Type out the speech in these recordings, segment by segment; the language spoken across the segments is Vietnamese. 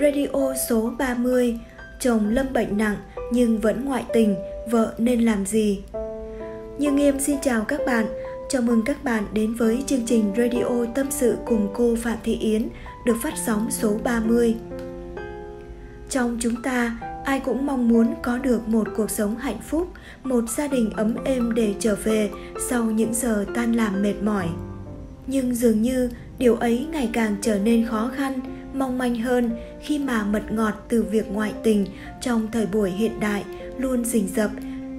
Radio số 30 Chồng Lâm bệnh nặng nhưng vẫn ngoại tình, vợ nên làm gì? Như Nghiêm xin chào các bạn, chào mừng các bạn đến với chương trình Radio Tâm sự cùng cô Phạm Thị Yến được phát sóng số 30. Trong chúng ta, ai cũng mong muốn có được một cuộc sống hạnh phúc, một gia đình ấm êm để trở về sau những giờ tan làm mệt mỏi. Nhưng dường như điều ấy ngày càng trở nên khó khăn mong manh hơn khi mà mật ngọt từ việc ngoại tình trong thời buổi hiện đại luôn rình rập,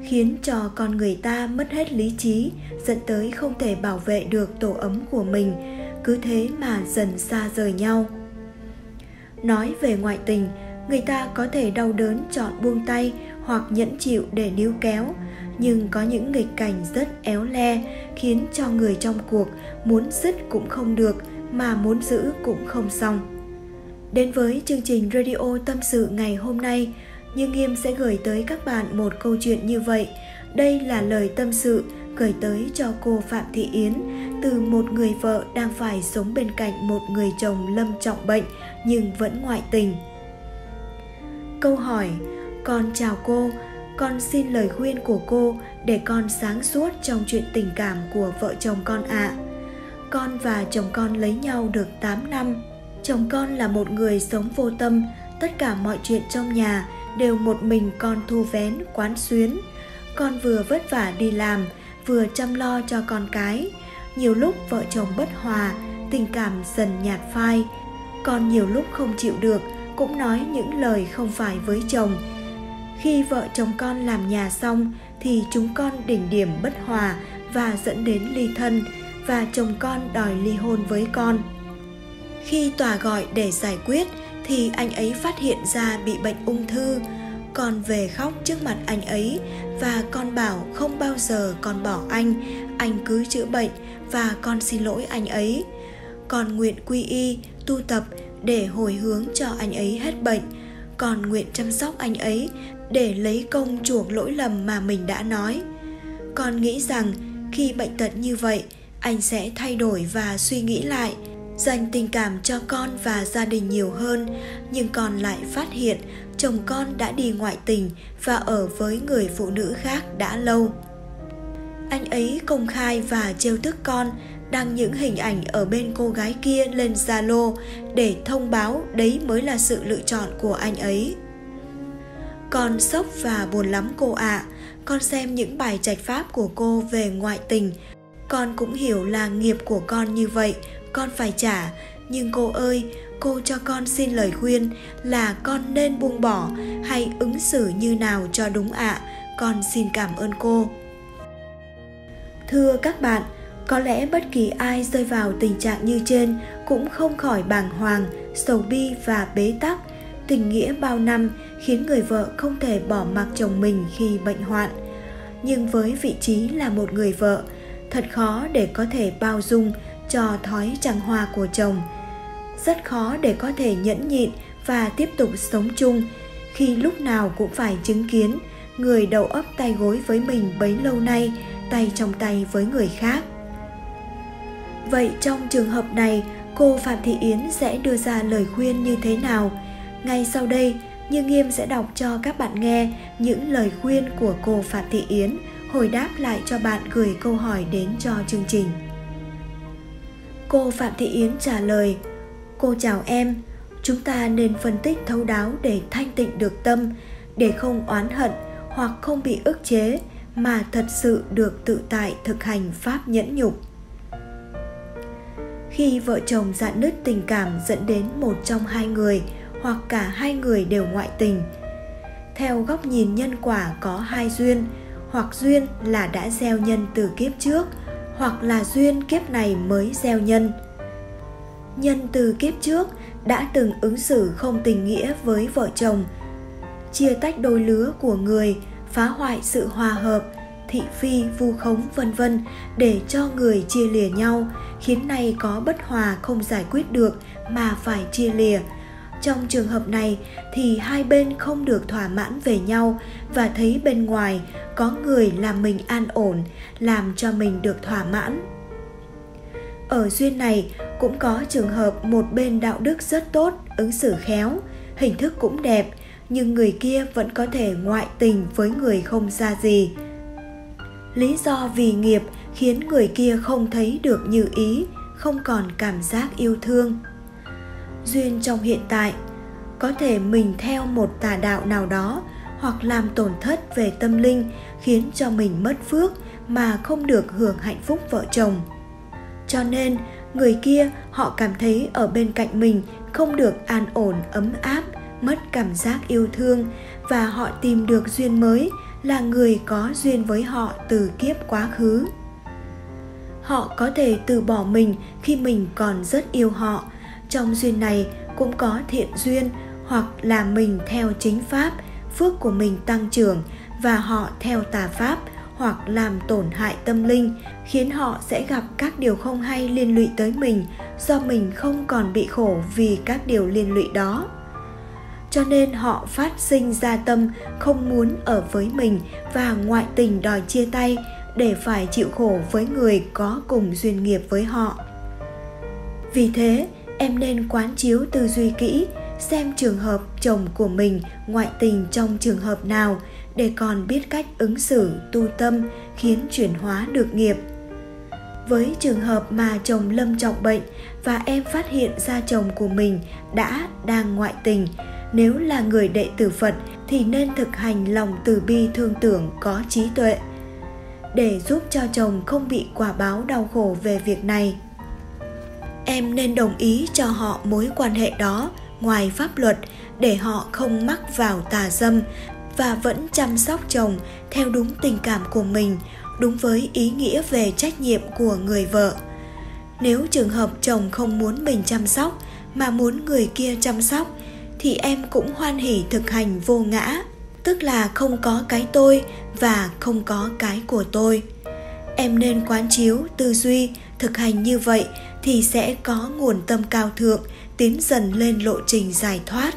khiến cho con người ta mất hết lý trí, dẫn tới không thể bảo vệ được tổ ấm của mình, cứ thế mà dần xa rời nhau. Nói về ngoại tình, người ta có thể đau đớn chọn buông tay hoặc nhẫn chịu để níu kéo, nhưng có những nghịch cảnh rất éo le khiến cho người trong cuộc muốn dứt cũng không được mà muốn giữ cũng không xong đến với chương trình radio tâm sự ngày hôm nay như nghiêm sẽ gửi tới các bạn một câu chuyện như vậy đây là lời tâm sự gửi tới cho cô phạm thị yến từ một người vợ đang phải sống bên cạnh một người chồng lâm trọng bệnh nhưng vẫn ngoại tình câu hỏi, con chào cô, con xin lời khuyên của cô để con sáng suốt trong chuyện tình cảm của vợ chồng con ạ. À. Con và chồng con lấy nhau được 8 năm. Chồng con là một người sống vô tâm, tất cả mọi chuyện trong nhà đều một mình con thu vén, quán xuyến. Con vừa vất vả đi làm, vừa chăm lo cho con cái. Nhiều lúc vợ chồng bất hòa, tình cảm dần nhạt phai. Con nhiều lúc không chịu được, cũng nói những lời không phải với chồng, khi vợ chồng con làm nhà xong thì chúng con đỉnh điểm bất hòa và dẫn đến ly thân và chồng con đòi ly hôn với con khi tòa gọi để giải quyết, thì anh ấy phát hiện ra bị bệnh ung thư. Con về khóc trước mặt anh ấy và con bảo không bao giờ con bỏ anh. Anh cứ chữa bệnh và con xin lỗi anh ấy. Con nguyện quy y, tu tập để hồi hướng cho anh ấy hết bệnh. Con nguyện chăm sóc anh ấy để lấy công chuộc lỗi lầm mà mình đã nói. Con nghĩ rằng khi bệnh tật như vậy, anh sẽ thay đổi và suy nghĩ lại dành tình cảm cho con và gia đình nhiều hơn nhưng con lại phát hiện chồng con đã đi ngoại tình và ở với người phụ nữ khác đã lâu anh ấy công khai và trêu tức con đăng những hình ảnh ở bên cô gái kia lên Zalo để thông báo đấy mới là sự lựa chọn của anh ấy. Con sốc và buồn lắm cô ạ. À. Con xem những bài trạch pháp của cô về ngoại tình. Con cũng hiểu là nghiệp của con như vậy, con phải trả. Nhưng cô ơi, cô cho con xin lời khuyên là con nên buông bỏ hay ứng xử như nào cho đúng ạ. À. Con xin cảm ơn cô. Thưa các bạn, có lẽ bất kỳ ai rơi vào tình trạng như trên cũng không khỏi bàng hoàng, sầu bi và bế tắc. Tình nghĩa bao năm khiến người vợ không thể bỏ mặc chồng mình khi bệnh hoạn. Nhưng với vị trí là một người vợ, thật khó để có thể bao dung cho thói trăng hoa của chồng. Rất khó để có thể nhẫn nhịn và tiếp tục sống chung khi lúc nào cũng phải chứng kiến người đầu ấp tay gối với mình bấy lâu nay tay trong tay với người khác Vậy trong trường hợp này, cô Phạm Thị Yến sẽ đưa ra lời khuyên như thế nào? Ngay sau đây, Như Nghiêm sẽ đọc cho các bạn nghe những lời khuyên của cô Phạm Thị Yến hồi đáp lại cho bạn gửi câu hỏi đến cho chương trình. Cô Phạm Thị Yến trả lời: Cô chào em, chúng ta nên phân tích thấu đáo để thanh tịnh được tâm, để không oán hận hoặc không bị ức chế mà thật sự được tự tại thực hành pháp nhẫn nhục. Khi vợ chồng dạn nứt tình cảm dẫn đến một trong hai người hoặc cả hai người đều ngoại tình theo góc nhìn nhân quả có hai duyên hoặc duyên là đã gieo nhân từ kiếp trước hoặc là duyên kiếp này mới gieo nhân. Nhân từ kiếp trước đã từng ứng xử không tình nghĩa với vợ chồng, chia tách đôi lứa của người, phá hoại sự hòa hợp, thị phi, vu khống, vân vân để cho người chia lìa nhau, khiến nay có bất hòa không giải quyết được mà phải chia lìa trong trường hợp này thì hai bên không được thỏa mãn về nhau và thấy bên ngoài có người làm mình an ổn, làm cho mình được thỏa mãn. Ở duyên này cũng có trường hợp một bên đạo đức rất tốt, ứng xử khéo, hình thức cũng đẹp, nhưng người kia vẫn có thể ngoại tình với người không xa gì. Lý do vì nghiệp khiến người kia không thấy được như ý, không còn cảm giác yêu thương duyên trong hiện tại. Có thể mình theo một tà đạo nào đó hoặc làm tổn thất về tâm linh khiến cho mình mất phước mà không được hưởng hạnh phúc vợ chồng. Cho nên, người kia, họ cảm thấy ở bên cạnh mình không được an ổn, ấm áp, mất cảm giác yêu thương và họ tìm được duyên mới là người có duyên với họ từ kiếp quá khứ. Họ có thể từ bỏ mình khi mình còn rất yêu họ trong duyên này cũng có thiện duyên hoặc là mình theo chính pháp, phước của mình tăng trưởng và họ theo tà pháp hoặc làm tổn hại tâm linh, khiến họ sẽ gặp các điều không hay liên lụy tới mình do mình không còn bị khổ vì các điều liên lụy đó. Cho nên họ phát sinh ra tâm không muốn ở với mình và ngoại tình đòi chia tay để phải chịu khổ với người có cùng duyên nghiệp với họ. Vì thế em nên quán chiếu tư duy kỹ, xem trường hợp chồng của mình ngoại tình trong trường hợp nào để còn biết cách ứng xử, tu tâm, khiến chuyển hóa được nghiệp. Với trường hợp mà chồng lâm trọng bệnh và em phát hiện ra chồng của mình đã đang ngoại tình, nếu là người đệ tử phật thì nên thực hành lòng từ bi thương tưởng có trí tuệ. Để giúp cho chồng không bị quả báo đau khổ về việc này em nên đồng ý cho họ mối quan hệ đó ngoài pháp luật, để họ không mắc vào tà dâm và vẫn chăm sóc chồng theo đúng tình cảm của mình, đúng với ý nghĩa về trách nhiệm của người vợ. Nếu trường hợp chồng không muốn mình chăm sóc mà muốn người kia chăm sóc, thì em cũng hoan hỉ thực hành vô ngã, tức là không có cái tôi và không có cái của tôi. Em nên quán chiếu tư duy thực hành như vậy thì sẽ có nguồn tâm cao thượng, tiến dần lên lộ trình giải thoát.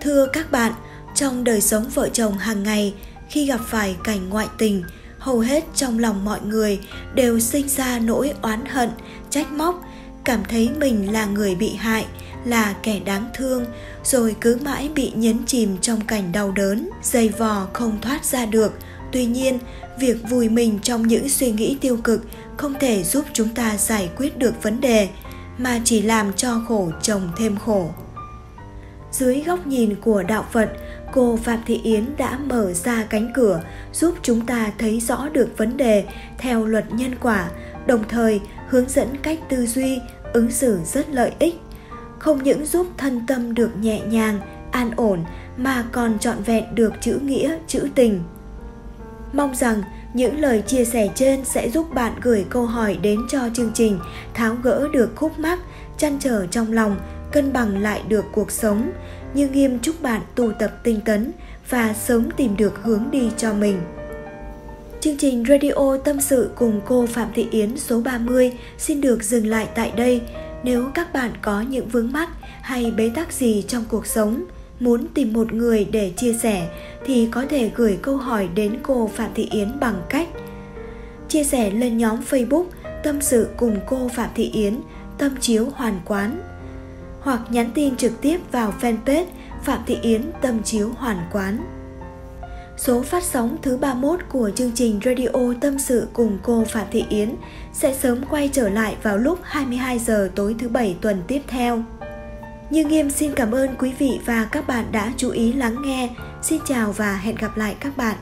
Thưa các bạn, trong đời sống vợ chồng hàng ngày, khi gặp phải cảnh ngoại tình, hầu hết trong lòng mọi người đều sinh ra nỗi oán hận, trách móc, cảm thấy mình là người bị hại, là kẻ đáng thương, rồi cứ mãi bị nhấn chìm trong cảnh đau đớn, dày vò không thoát ra được. Tuy nhiên, việc vùi mình trong những suy nghĩ tiêu cực không thể giúp chúng ta giải quyết được vấn đề, mà chỉ làm cho khổ chồng thêm khổ. Dưới góc nhìn của đạo phật, cô phạm thị yến đã mở ra cánh cửa giúp chúng ta thấy rõ được vấn đề theo luật nhân quả, đồng thời hướng dẫn cách tư duy, ứng xử rất lợi ích. Không những giúp thân tâm được nhẹ nhàng, an ổn, mà còn trọn vẹn được chữ nghĩa, chữ tình. Mong rằng những lời chia sẻ trên sẽ giúp bạn gửi câu hỏi đến cho chương trình tháo gỡ được khúc mắc chăn trở trong lòng cân bằng lại được cuộc sống như nghiêm chúc bạn tu tập tinh tấn và sớm tìm được hướng đi cho mình. Chương trình Radio Tâm sự cùng cô Phạm Thị Yến số 30 xin được dừng lại tại đây. Nếu các bạn có những vướng mắc hay bế tắc gì trong cuộc sống, muốn tìm một người để chia sẻ thì có thể gửi câu hỏi đến cô Phạm Thị Yến bằng cách chia sẻ lên nhóm Facebook Tâm sự cùng cô Phạm Thị Yến, Tâm chiếu hoàn quán hoặc nhắn tin trực tiếp vào fanpage Phạm Thị Yến Tâm chiếu hoàn quán. Số phát sóng thứ 31 của chương trình Radio Tâm sự cùng cô Phạm Thị Yến sẽ sớm quay trở lại vào lúc 22 giờ tối thứ bảy tuần tiếp theo. Như Nghiêm xin cảm ơn quý vị và các bạn đã chú ý lắng nghe. Xin chào và hẹn gặp lại các bạn.